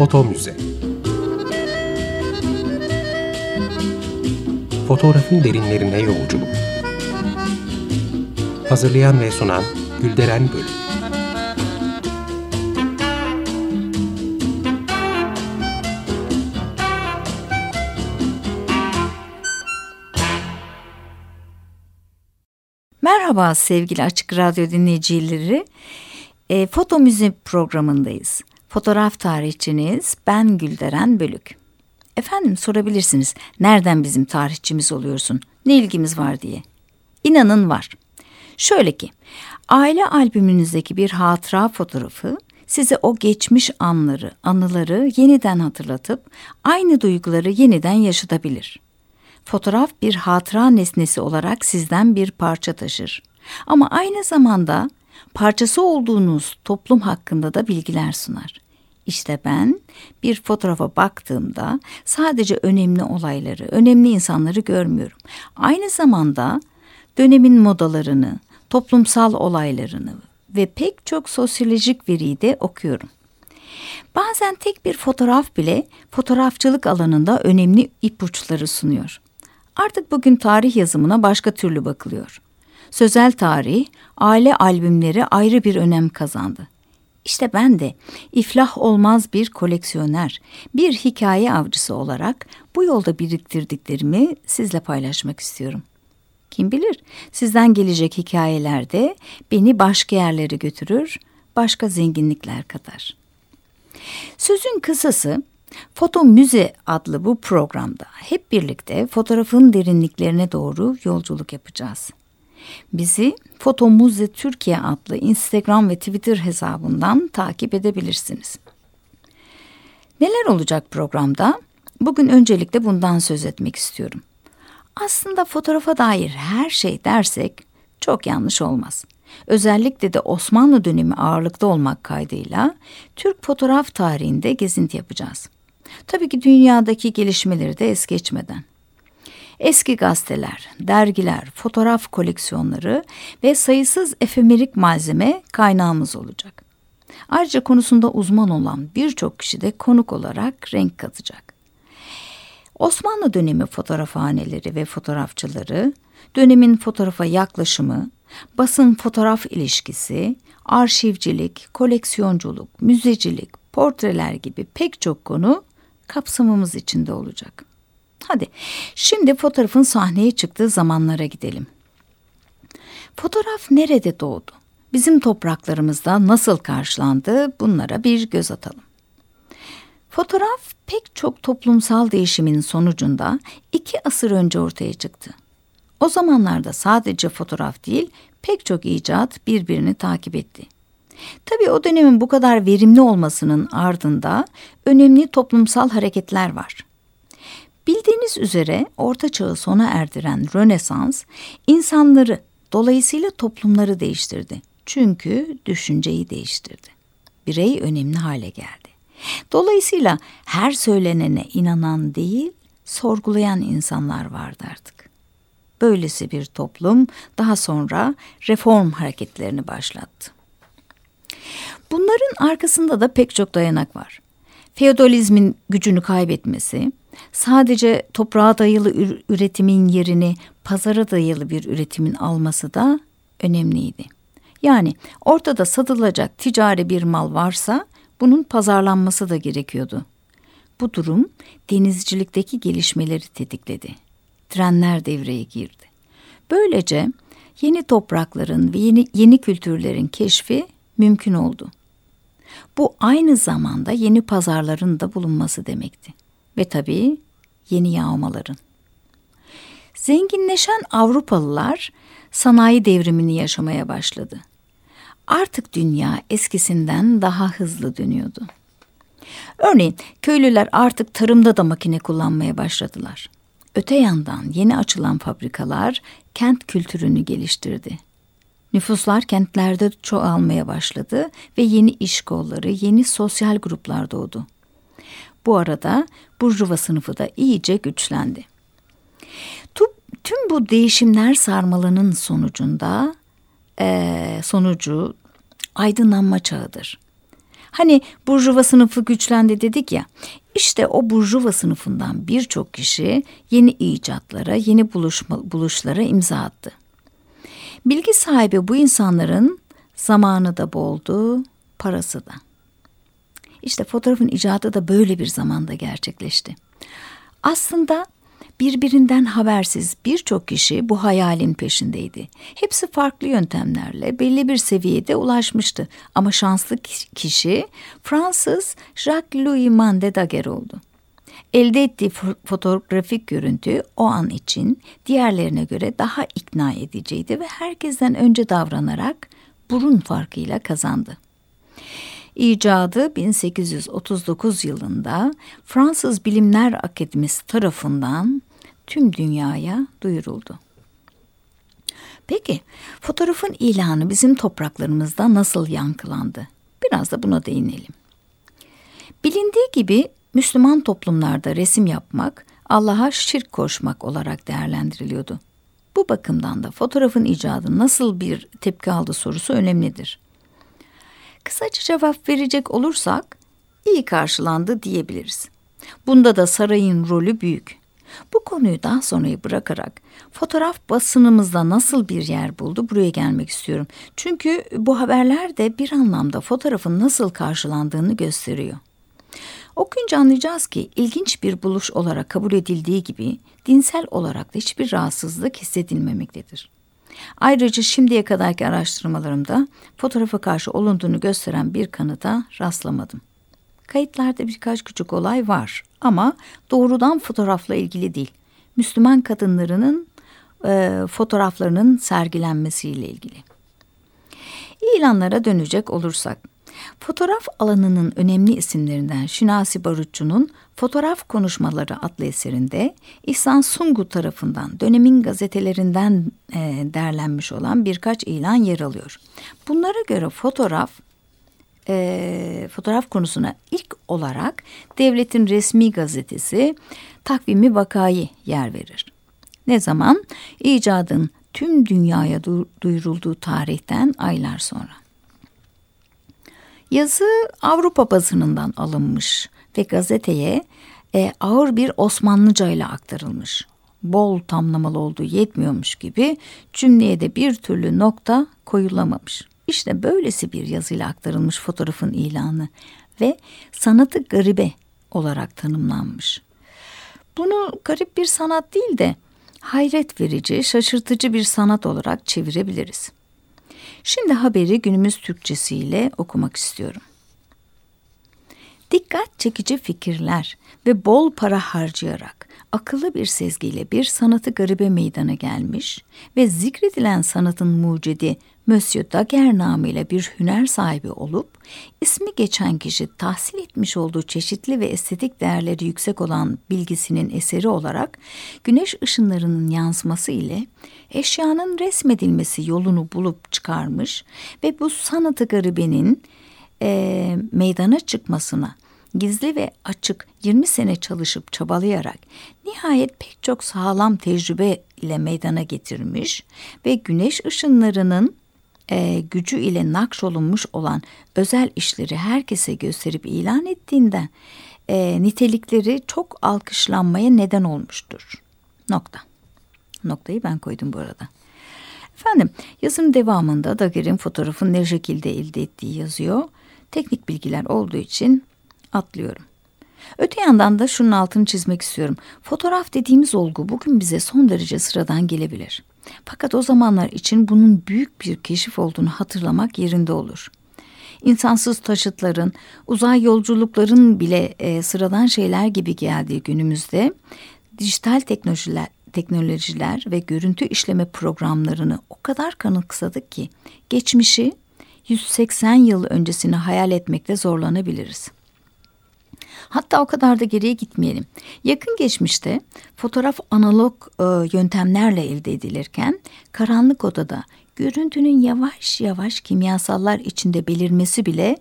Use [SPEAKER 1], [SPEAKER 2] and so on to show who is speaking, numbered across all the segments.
[SPEAKER 1] Foto Müze Fotoğrafın derinlerine yolculuk Hazırlayan ve sunan Gülderen Bölüm
[SPEAKER 2] Merhaba sevgili Açık Radyo dinleyicileri. E, Foto Müze programındayız. Fotoğraf tarihçiniz ben Gülderen Bölük. Efendim sorabilirsiniz nereden bizim tarihçimiz oluyorsun, ne ilgimiz var diye. İnanın var. Şöyle ki aile albümünüzdeki bir hatıra fotoğrafı size o geçmiş anları, anıları yeniden hatırlatıp aynı duyguları yeniden yaşatabilir. Fotoğraf bir hatıra nesnesi olarak sizden bir parça taşır. Ama aynı zamanda parçası olduğunuz toplum hakkında da bilgiler sunar. İşte ben bir fotoğrafa baktığımda sadece önemli olayları, önemli insanları görmüyorum. Aynı zamanda dönemin modalarını, toplumsal olaylarını ve pek çok sosyolojik veriyi de okuyorum. Bazen tek bir fotoğraf bile fotoğrafçılık alanında önemli ipuçları sunuyor. Artık bugün tarih yazımına başka türlü bakılıyor. Sözel tarih, aile albümleri ayrı bir önem kazandı. İşte ben de iflah olmaz bir koleksiyoner, bir hikaye avcısı olarak bu yolda biriktirdiklerimi sizle paylaşmak istiyorum. Kim bilir sizden gelecek hikayelerde beni başka yerlere götürür, başka zenginlikler katar. Sözün kısası Foto Müze adlı bu programda hep birlikte fotoğrafın derinliklerine doğru yolculuk yapacağız. Bizi Foto Müze Türkiye adlı Instagram ve Twitter hesabından takip edebilirsiniz. Neler olacak programda? Bugün öncelikle bundan söz etmek istiyorum. Aslında fotoğrafa dair her şey dersek çok yanlış olmaz. Özellikle de Osmanlı dönemi ağırlıkta olmak kaydıyla Türk fotoğraf tarihinde gezinti yapacağız. Tabii ki dünyadaki gelişmeleri de es geçmeden. Eski gazeteler, dergiler, fotoğraf koleksiyonları ve sayısız efemerik malzeme kaynağımız olacak. Ayrıca konusunda uzman olan birçok kişi de konuk olarak renk katacak. Osmanlı dönemi fotoğrafhaneleri ve fotoğrafçıları, dönemin fotoğrafa yaklaşımı, basın fotoğraf ilişkisi, arşivcilik, koleksiyonculuk, müzecilik, portreler gibi pek çok konu kapsamımız içinde olacak. Hadi şimdi fotoğrafın sahneye çıktığı zamanlara gidelim. Fotoğraf nerede doğdu? Bizim topraklarımızda nasıl karşılandı? Bunlara bir göz atalım. Fotoğraf pek çok toplumsal değişimin sonucunda iki asır önce ortaya çıktı. O zamanlarda sadece fotoğraf değil, pek çok icat birbirini takip etti. Tabii o dönemin bu kadar verimli olmasının ardında önemli toplumsal hareketler var. Bildiğiniz üzere Orta Çağ'ı sona erdiren Rönesans insanları dolayısıyla toplumları değiştirdi. Çünkü düşünceyi değiştirdi. Birey önemli hale geldi. Dolayısıyla her söylenene inanan değil, sorgulayan insanlar vardı artık. Böylesi bir toplum daha sonra reform hareketlerini başlattı. Bunların arkasında da pek çok dayanak var. Feodalizmin gücünü kaybetmesi, sadece toprağa dayalı üretimin yerini pazara dayalı bir üretimin alması da önemliydi. Yani ortada satılacak ticari bir mal varsa bunun pazarlanması da gerekiyordu. Bu durum denizcilikteki gelişmeleri tetikledi. Trenler devreye girdi. Böylece yeni toprakların ve yeni, yeni kültürlerin keşfi mümkün oldu. Bu aynı zamanda yeni pazarların da bulunması demekti. Ve tabii yeni yağmaların. Zenginleşen Avrupalılar sanayi devrimini yaşamaya başladı. Artık dünya eskisinden daha hızlı dönüyordu. Örneğin köylüler artık tarımda da makine kullanmaya başladılar. Öte yandan yeni açılan fabrikalar kent kültürünü geliştirdi. Nüfuslar kentlerde çoğalmaya başladı ve yeni iş kolları, yeni sosyal gruplar doğdu. Bu arada Burjuva sınıfı da iyice güçlendi. Tüm bu değişimler sarmalının sonucunda e, sonucu aydınlanma çağıdır. Hani burjuva sınıfı güçlendi dedik ya. İşte o burjuva sınıfından birçok kişi yeni icatlara, yeni buluşma, buluşlara imza attı. Bilgi sahibi bu insanların zamanı da boldu, parası da. İşte fotoğrafın icadı da böyle bir zamanda gerçekleşti. Aslında birbirinden habersiz birçok kişi bu hayalin peşindeydi. Hepsi farklı yöntemlerle belli bir seviyede ulaşmıştı. Ama şanslı kişi Fransız Jacques-Louis Mande Daguerre oldu. Elde ettiği fotoğrafik görüntü o an için diğerlerine göre daha ikna ediciydi ve herkesten önce davranarak burun farkıyla kazandı. İcadı 1839 yılında Fransız Bilimler Akademisi tarafından tüm dünyaya duyuruldu. Peki fotoğrafın ilanı bizim topraklarımızda nasıl yankılandı? Biraz da buna değinelim. Bilindiği gibi Müslüman toplumlarda resim yapmak Allah'a şirk koşmak olarak değerlendiriliyordu. Bu bakımdan da fotoğrafın icadı nasıl bir tepki aldı sorusu önemlidir. Kısaca cevap verecek olursak iyi karşılandı diyebiliriz. Bunda da sarayın rolü büyük. Bu konuyu daha sonraya bırakarak fotoğraf basınımızda nasıl bir yer buldu buraya gelmek istiyorum. Çünkü bu haberler de bir anlamda fotoğrafın nasıl karşılandığını gösteriyor. Okuyunca anlayacağız ki ilginç bir buluş olarak kabul edildiği gibi dinsel olarak da hiçbir rahatsızlık hissedilmemektedir. Ayrıca şimdiye kadarki araştırmalarımda fotoğrafa karşı olunduğunu gösteren bir kanıta rastlamadım. Kayıtlarda birkaç küçük olay var ama doğrudan fotoğrafla ilgili değil. Müslüman kadınlarının e, fotoğraflarının sergilenmesiyle ilgili. İlanlara dönecek olursak, fotoğraf alanının önemli isimlerinden Şinasi Barutçu'nun Fotoğraf Konuşmaları adlı eserinde İhsan Sungu tarafından dönemin gazetelerinden e, derlenmiş olan birkaç ilan yer alıyor. Bunlara göre fotoğraf e, fotoğraf konusuna ilk olarak devletin resmi gazetesi Takvimi Vakayı yer verir. Ne zaman? İcadın tüm dünyaya duyurulduğu tarihten aylar sonra. Yazı Avrupa basınından alınmış ve gazeteye e, ağır bir Osmanlıca ile aktarılmış. Bol tamlamalı olduğu yetmiyormuş gibi cümleye de bir türlü nokta koyulamamış. İşte böylesi bir yazıyla aktarılmış fotoğrafın ilanı ve sanatı garibe olarak tanımlanmış. Bunu garip bir sanat değil de hayret verici, şaşırtıcı bir sanat olarak çevirebiliriz. Şimdi haberi günümüz Türkçesiyle okumak istiyorum. Dikkat çekici fikirler ve bol para harcayarak akıllı bir sezgiyle bir sanatı garibe meydana gelmiş ve zikredilen sanatın mucidi Monsieur Daguerre namıyla bir hüner sahibi olup ismi geçen kişi tahsil etmiş olduğu çeşitli ve estetik değerleri yüksek olan bilgisinin eseri olarak güneş ışınlarının yansıması ile eşyanın resmedilmesi yolunu bulup çıkarmış ve bu sanatı garibenin e, meydana çıkmasına gizli ve açık 20 sene çalışıp çabalayarak nihayet pek çok sağlam tecrübe ile meydana getirmiş ve güneş ışınlarının e, gücü ile nakşolunmuş olan özel işleri herkese gösterip ilan ettiğinden e, nitelikleri çok alkışlanmaya neden olmuştur. Nokta. Noktayı ben koydum bu arada. Efendim yazım devamında Daguerre'in fotoğrafın ne şekilde elde ettiği yazıyor. Teknik bilgiler olduğu için atlıyorum. Öte yandan da şunun altını çizmek istiyorum. Fotoğraf dediğimiz olgu bugün bize son derece sıradan gelebilir. Fakat o zamanlar için bunun büyük bir keşif olduğunu hatırlamak yerinde olur. İnsansız taşıtların, uzay yolculukların bile e, sıradan şeyler gibi geldiği günümüzde dijital teknolojiler, teknolojiler ve görüntü işleme programlarını o kadar kanıksadık ki geçmişi 180 yıl öncesini hayal etmekte zorlanabiliriz. Hatta o kadar da geriye gitmeyelim. Yakın geçmişte fotoğraf analog e, yöntemlerle elde edilirken karanlık odada görüntünün yavaş yavaş kimyasallar içinde belirmesi bile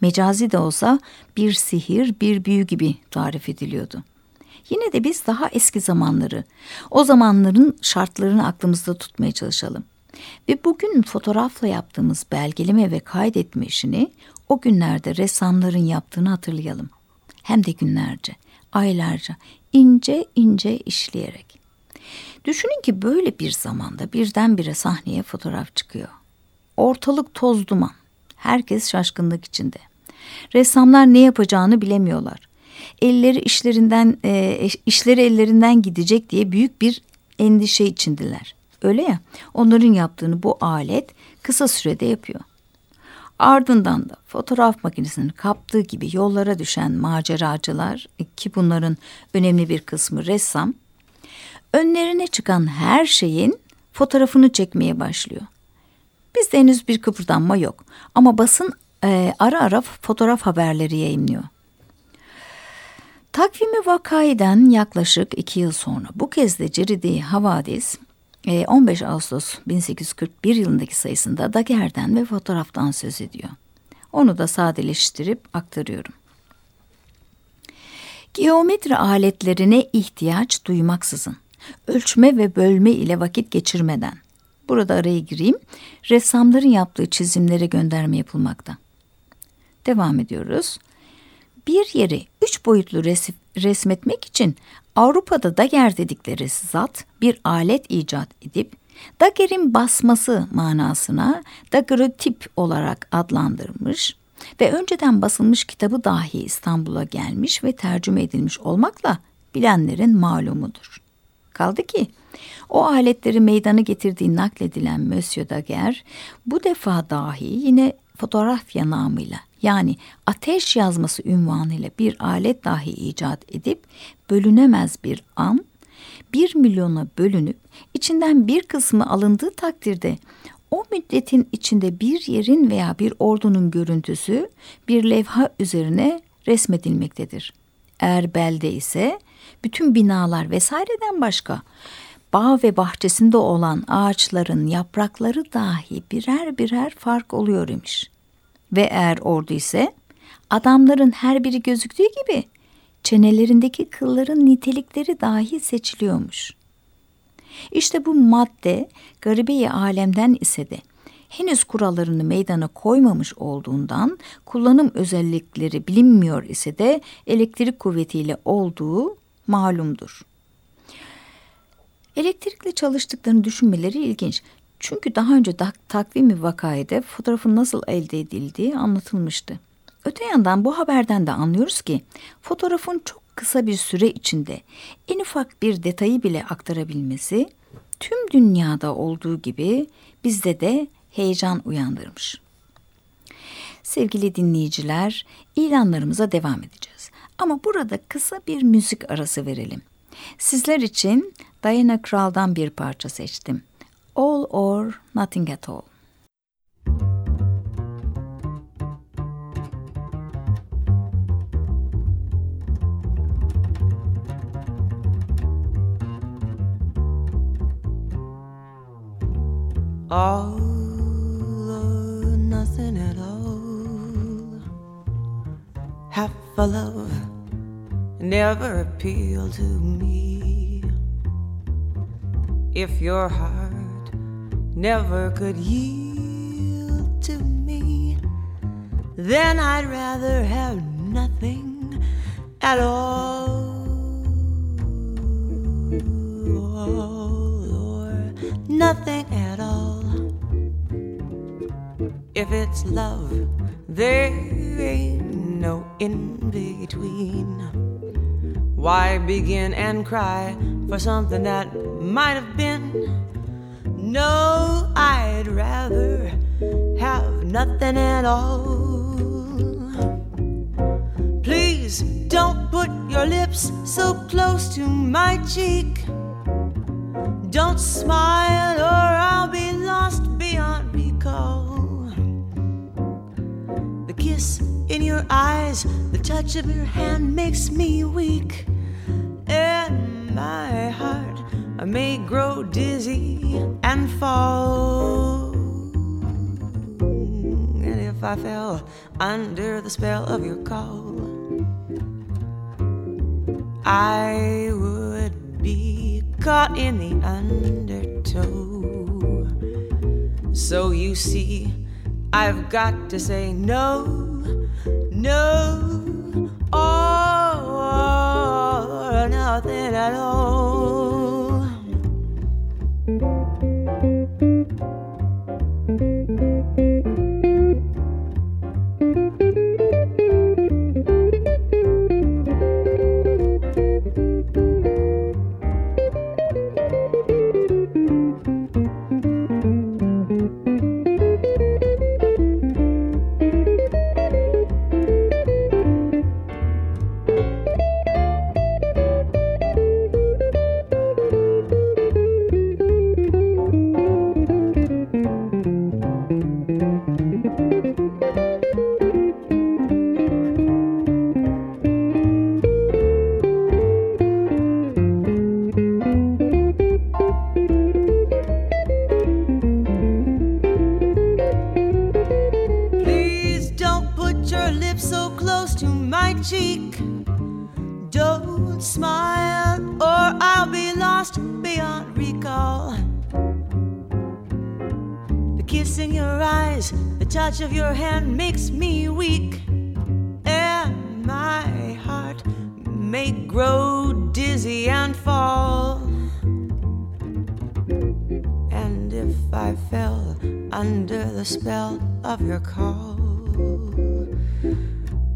[SPEAKER 2] mecazi de olsa bir sihir, bir büyü gibi tarif ediliyordu. Yine de biz daha eski zamanları, o zamanların şartlarını aklımızda tutmaya çalışalım. Ve bugün fotoğrafla yaptığımız belgeleme ve kaydetme işini o günlerde ressamların yaptığını hatırlayalım. Hem de günlerce, aylarca, ince ince işleyerek. Düşünün ki böyle bir zamanda birdenbire sahneye fotoğraf çıkıyor. Ortalık toz duman. Herkes şaşkınlık içinde. Ressamlar ne yapacağını bilemiyorlar. Elleri işlerinden, e, işleri ellerinden gidecek diye büyük bir endişe içindiler. Öyle ya, onların yaptığını bu alet kısa sürede yapıyor. Ardından da fotoğraf makinesini kaptığı gibi yollara düşen maceracılar ki bunların önemli bir kısmı ressam, önlerine çıkan her şeyin fotoğrafını çekmeye başlıyor. Bizde henüz bir kıpırdanma yok ama basın e, ara ara fotoğraf haberleri yayınlıyor. Takvimi vakayden yaklaşık iki yıl sonra bu kez de Ceridi Havadis 15 e, Ağustos 1841 yılındaki sayısında Daguerre'den ve fotoğraftan söz ediyor. Onu da sadeleştirip aktarıyorum. Geometri aletlerine ihtiyaç duymaksızın, ölçme ve bölme ile vakit geçirmeden, burada araya gireyim, ressamların yaptığı çizimlere gönderme yapılmakta. Devam ediyoruz. Bir yeri üç boyutlu resim, resmetmek için Avrupa'da Daguerre dedikleri zat bir alet icat edip Daguerre'in basması manasına daguerreotip olarak adlandırmış ve önceden basılmış kitabı dahi İstanbul'a gelmiş ve tercüme edilmiş olmakla bilenlerin malumudur. Kaldı ki o aletleri meydana getirdiği nakledilen Monsieur Daguerre bu defa dahi yine fotoğrafya namıyla yani ateş yazması ünvanıyla bir alet dahi icat edip bölünemez bir an bir milyona bölünüp içinden bir kısmı alındığı takdirde o müddetin içinde bir yerin veya bir ordunun görüntüsü bir levha üzerine resmedilmektedir. Eğer belde ise bütün binalar vesaireden başka bağ ve bahçesinde olan ağaçların yaprakları dahi birer birer fark oluyor imiş. Ve eğer ordu ise adamların her biri gözüktüğü gibi çenelerindeki kılların nitelikleri dahi seçiliyormuş. İşte bu madde garibeyi alemden ise de henüz kurallarını meydana koymamış olduğundan kullanım özellikleri bilinmiyor ise de elektrik kuvvetiyle olduğu malumdur. Elektrikle çalıştıklarını düşünmeleri ilginç. Çünkü daha önce tak takvimi vakayede fotoğrafın nasıl elde edildiği anlatılmıştı. Öte yandan bu haberden de anlıyoruz ki fotoğrafın çok kısa bir süre içinde en ufak bir detayı bile aktarabilmesi tüm dünyada olduğu gibi bizde de heyecan uyandırmış. Sevgili dinleyiciler, ilanlarımıza devam edeceğiz. Ama burada kısa bir müzik arası verelim. Sizler için Diana Kral'dan bir parça seçtim. All or Nothing at All.
[SPEAKER 3] All or nothing at all. Half a love never appeal to me. If your heart never could yield to me, then I'd rather have nothing at all. Or nothing at all. If it's love, there ain't no in between. Why begin and cry for something that might have been? No, I'd rather have nothing at all. Please don't put your lips so close to my cheek. Don't smile or I'll be lost beyond recall The kiss in your eyes, the touch of your hand makes me weak. My heart may grow dizzy and fall. And if I fell under the spell of your call, I would be caught in the undertow So you see, I've got to say no, no, or nothing at all. The touch of your hand makes me weak. And my heart may grow dizzy and fall. And if I fell under the spell of your call,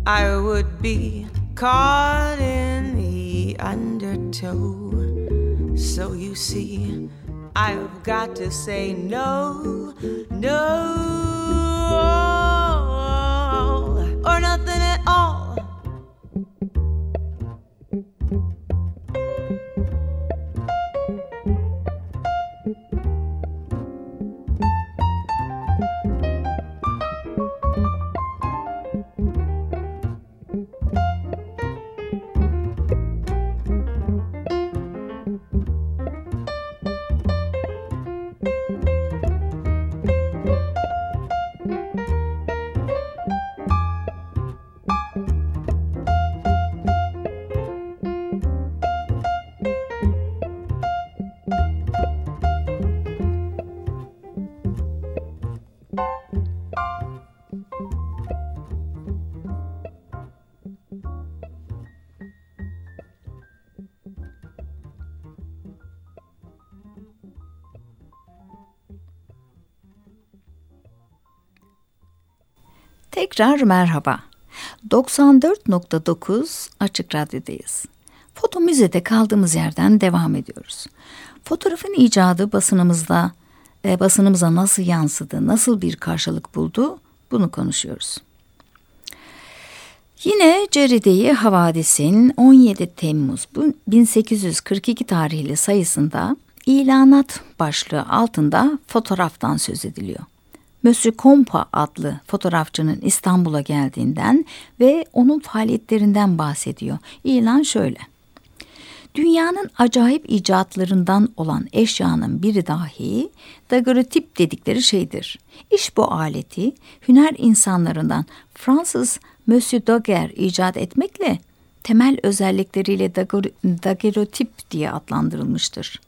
[SPEAKER 3] I would be caught in the undertow. So you see, I've got to say no, no, or nothing
[SPEAKER 2] Tekrar merhaba. 94.9 Açık Radyo'dayız. Foto müzede kaldığımız yerden devam ediyoruz. Fotoğrafın icadı basınımızda e, basınımıza nasıl yansıdı, nasıl bir karşılık buldu bunu konuşuyoruz. Yine Ceride'yi Havadis'in 17 Temmuz 1842 tarihli sayısında ilanat başlığı altında fotoğraftan söz ediliyor. Monsieur Compa adlı fotoğrafçının İstanbul'a geldiğinden ve onun faaliyetlerinden bahsediyor. İlan şöyle. Dünyanın acayip icatlarından olan eşyanın biri dahi daguerreotip dedikleri şeydir. İş bu aleti hüner insanlarından Fransız Monsieur Daguerre icat etmekle temel özellikleriyle daguerreotip diye adlandırılmıştır.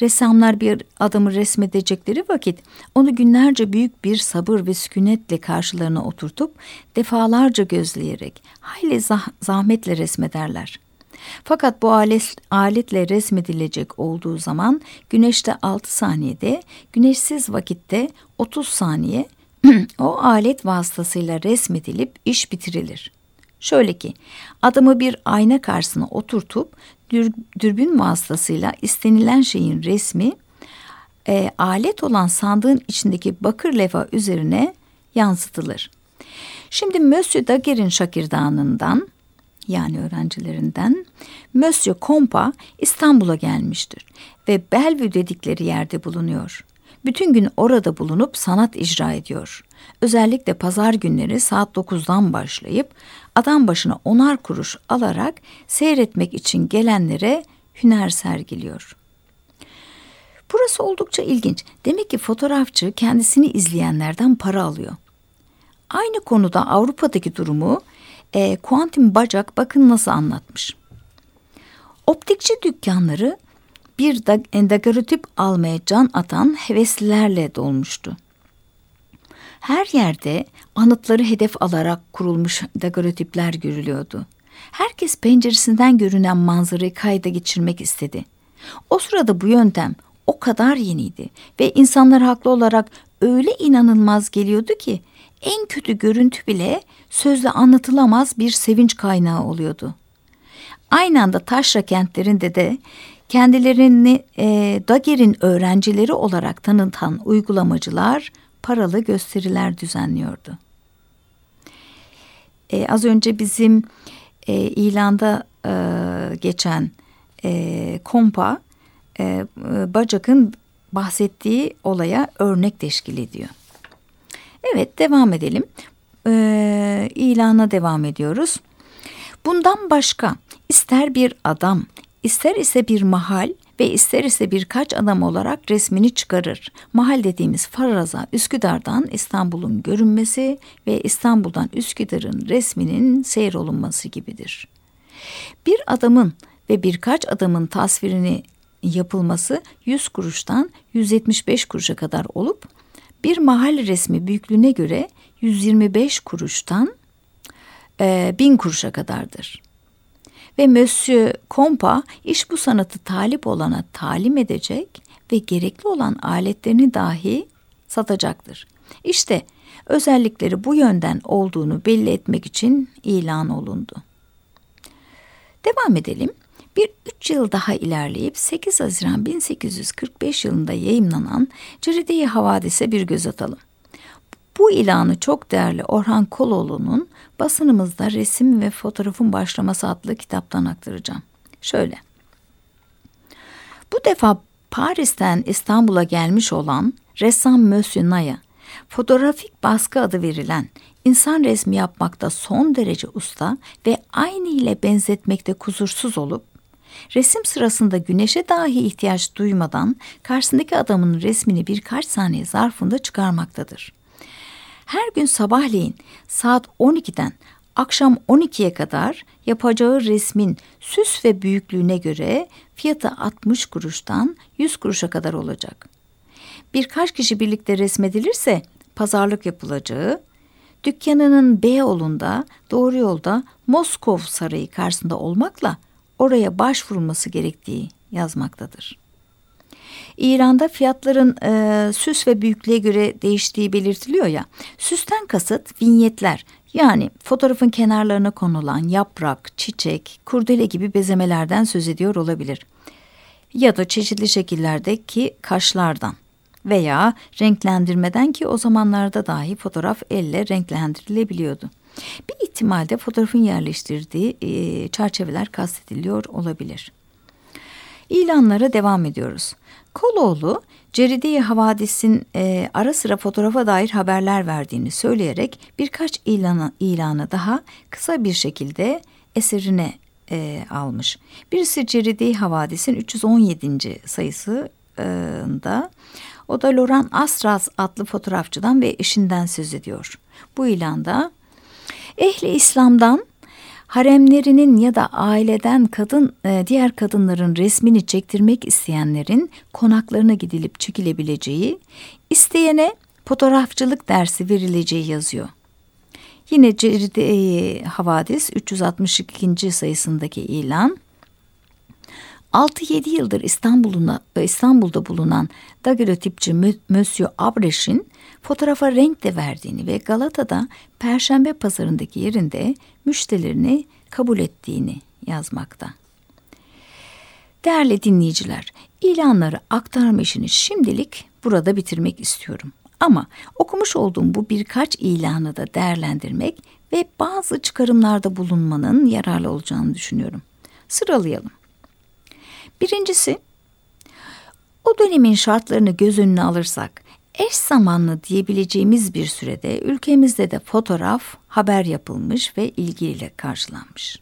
[SPEAKER 2] Ressamlar bir adamı resmedecekleri vakit onu günlerce büyük bir sabır ve sükunetle karşılarına oturtup defalarca gözleyerek hayli zah- zahmetle resmederler. Fakat bu alet, aletle resmedilecek olduğu zaman güneşte 6 saniyede, güneşsiz vakitte 30 saniye o alet vasıtasıyla resmedilip iş bitirilir. Şöyle ki adamı bir ayna karşısına oturtup dür, dürbün vasıtasıyla istenilen şeyin resmi e, alet olan sandığın içindeki bakır leva üzerine yansıtılır. Şimdi Monsieur Daguerre'in şakirdanından yani öğrencilerinden Monsieur Compa İstanbul'a gelmiştir ve Bellevue dedikleri yerde bulunuyor. Bütün gün orada bulunup sanat icra ediyor. Özellikle pazar günleri saat 9'dan başlayıp adam başına onar kuruş alarak seyretmek için gelenlere hüner sergiliyor. Burası oldukça ilginç. Demek ki fotoğrafçı kendisini izleyenlerden para alıyor. Aynı konuda Avrupa'daki durumu e, Quentin Bacak bakın nasıl anlatmış. Optikçi dükkanları bir daguerreotip almaya can atan heveslilerle dolmuştu. Her yerde anıtları hedef alarak kurulmuş daguerreotipler görülüyordu. Herkes penceresinden görünen manzarayı kayda geçirmek istedi. O sırada bu yöntem o kadar yeniydi ve insanlar haklı olarak öyle inanılmaz geliyordu ki en kötü görüntü bile sözle anlatılamaz bir sevinç kaynağı oluyordu. Aynı anda taşra kentlerinde de kendilerini e, Daguerre'in öğrencileri olarak tanıtan uygulamacılar paralı gösteriler düzenliyordu. E, az önce bizim e, ilanda e, geçen e, kompa e, Bacak'ın bahsettiği olaya örnek teşkil ediyor. Evet devam edelim. E, ilana devam ediyoruz. Bundan başka ister bir adam, ister ise bir mahal ve ister ise birkaç adam olarak resmini çıkarır. Mahal dediğimiz faraza Üsküdar'dan İstanbul'un görünmesi ve İstanbul'dan Üsküdar'ın resminin seyrolunması gibidir. Bir adamın ve birkaç adamın tasvirini yapılması 100 kuruştan 175 kuruşa kadar olup bir mahal resmi büyüklüğüne göre 125 kuruştan e, 1000 kuruşa kadardır. Ve Monsieur Compa iş bu sanatı talip olana talim edecek ve gerekli olan aletlerini dahi satacaktır. İşte özellikleri bu yönden olduğunu belli etmek için ilan olundu. Devam edelim. Bir üç yıl daha ilerleyip 8 Haziran 1845 yılında yayımlanan Ceride-i Havadis'e bir göz atalım. Bu ilanı çok değerli Orhan Koloğlu'nun basınımızda resim ve fotoğrafın başlaması adlı kitaptan aktaracağım. Şöyle. Bu defa Paris'ten İstanbul'a gelmiş olan ressam Monsieur Naya, fotoğrafik baskı adı verilen insan resmi yapmakta son derece usta ve aynı ile benzetmekte kusursuz olup resim sırasında güneşe dahi ihtiyaç duymadan karşısındaki adamın resmini birkaç saniye zarfında çıkarmaktadır. Her gün sabahleyin saat 12'den akşam 12'ye kadar yapacağı resmin süs ve büyüklüğüne göre fiyatı 60 kuruştan 100 kuruşa kadar olacak. Birkaç kişi birlikte resmedilirse pazarlık yapılacağı, dükkanının Beyoğlu'nda doğru yolda Moskov Sarayı karşısında olmakla oraya başvurulması gerektiği yazmaktadır. İran'da fiyatların e, süs ve büyüklüğe göre değiştiği belirtiliyor ya. Süsten kasıt vinyetler yani fotoğrafın kenarlarına konulan yaprak, çiçek, kurdele gibi bezemelerden söz ediyor olabilir. Ya da çeşitli şekillerdeki kaşlardan veya renklendirmeden ki o zamanlarda dahi fotoğraf elle renklendirilebiliyordu. Bir ihtimalde fotoğrafın yerleştirdiği e, çerçeveler kastediliyor olabilir. İlanlara devam ediyoruz. Koloğlu, Ceride-i Havadis'in e, ara sıra fotoğrafa dair haberler verdiğini söyleyerek birkaç ilanı, ilanı daha kısa bir şekilde eserine e, almış. Birisi Ceride-i Havadis'in 317. sayısında o da Loran Astras adlı fotoğrafçıdan ve eşinden söz ediyor. Bu ilanda ehli İslam'dan haremlerinin ya da aileden kadın e, diğer kadınların resmini çektirmek isteyenlerin konaklarına gidilip çekilebileceği, isteyene fotoğrafçılık dersi verileceği yazıyor. Yine Ceride Havadis 362. sayısındaki ilan 6-7 yıldır İstanbul'da, İstanbul'da bulunan daguerreotipçi Monsieur Abreş'in fotoğrafa renk de verdiğini ve Galata'da Perşembe pazarındaki yerinde müşterilerini kabul ettiğini yazmakta. Değerli dinleyiciler, ilanları aktarma işini şimdilik burada bitirmek istiyorum. Ama okumuş olduğum bu birkaç ilanı da değerlendirmek ve bazı çıkarımlarda bulunmanın yararlı olacağını düşünüyorum. Sıralayalım. Birincisi, o dönemin şartlarını göz önüne alırsak eş zamanlı diyebileceğimiz bir sürede ülkemizde de fotoğraf haber yapılmış ve ilgiyle karşılanmış.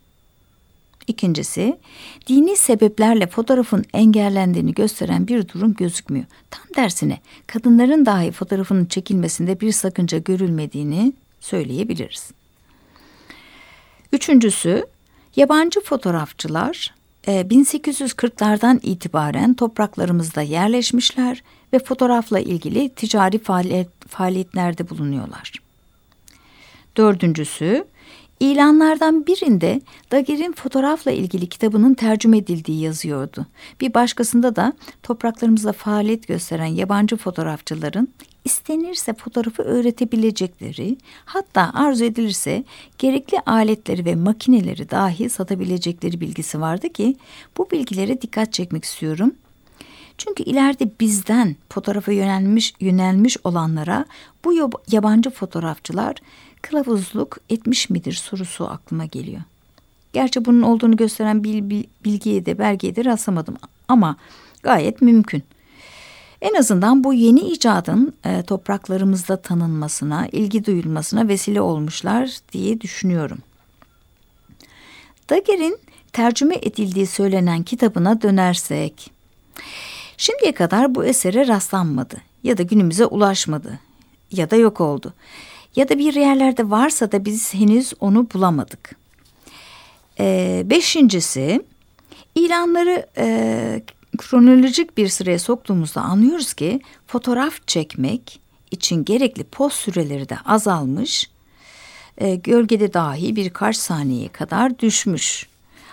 [SPEAKER 2] İkincisi, dini sebeplerle fotoğrafın engellendiğini gösteren bir durum gözükmüyor. Tam dersine kadınların dahi fotoğrafının çekilmesinde bir sakınca görülmediğini söyleyebiliriz. Üçüncüsü, yabancı fotoğrafçılar 1840'lardan e, itibaren topraklarımızda yerleşmişler ve fotoğrafla ilgili ticari faaliyet, faaliyetlerde bulunuyorlar. Dördüncüsü, ilanlardan birinde Daguerre'in fotoğrafla ilgili kitabının tercüme edildiği yazıyordu. Bir başkasında da topraklarımızda faaliyet gösteren yabancı fotoğrafçıların istenirse fotoğrafı öğretebilecekleri, hatta arzu edilirse gerekli aletleri ve makineleri dahi satabilecekleri bilgisi vardı ki bu bilgilere dikkat çekmek istiyorum. Çünkü ileride bizden fotoğrafa yönelmiş yönelmiş olanlara bu yabancı fotoğrafçılar kılavuzluk etmiş midir sorusu aklıma geliyor. Gerçi bunun olduğunu gösteren bilgiye de belgeye de rastlamadım ama gayet mümkün. En azından bu yeni icadın e, topraklarımızda tanınmasına, ilgi duyulmasına vesile olmuşlar diye düşünüyorum. Daguerre'in tercüme edildiği söylenen kitabına dönersek, şimdiye kadar bu esere rastlanmadı ya da günümüze ulaşmadı ya da yok oldu ya da bir yerlerde varsa da biz henüz onu bulamadık. Ee, beşincisi ilanları e, kronolojik bir sıraya soktuğumuzda anlıyoruz ki fotoğraf çekmek için gerekli poz süreleri de azalmış, e, gölgede dahi birkaç saniyeye kadar düşmüş.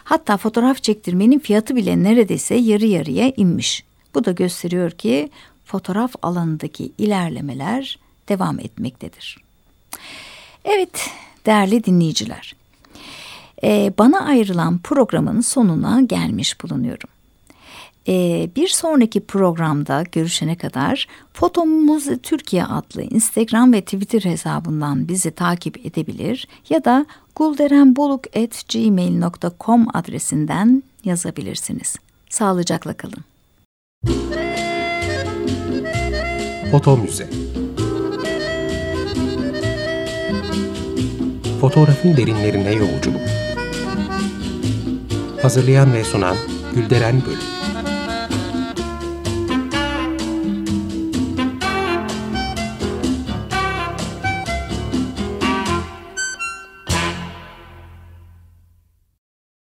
[SPEAKER 2] Hatta fotoğraf çektirmenin fiyatı bile neredeyse yarı yarıya inmiş. Bu da gösteriyor ki fotoğraf alanındaki ilerlemeler devam etmektedir. Evet değerli dinleyiciler, e, bana ayrılan programın sonuna gelmiş bulunuyorum. Ee, bir sonraki programda görüşene kadar Fotomuz Türkiye adlı Instagram ve Twitter hesabından bizi takip edebilir ya da gulderenboluk.gmail.com adresinden yazabilirsiniz. Sağlıcakla kalın.
[SPEAKER 1] Foto Müze Fotoğrafın derinlerine yolculuk Hazırlayan ve sunan Gülderen Bölüm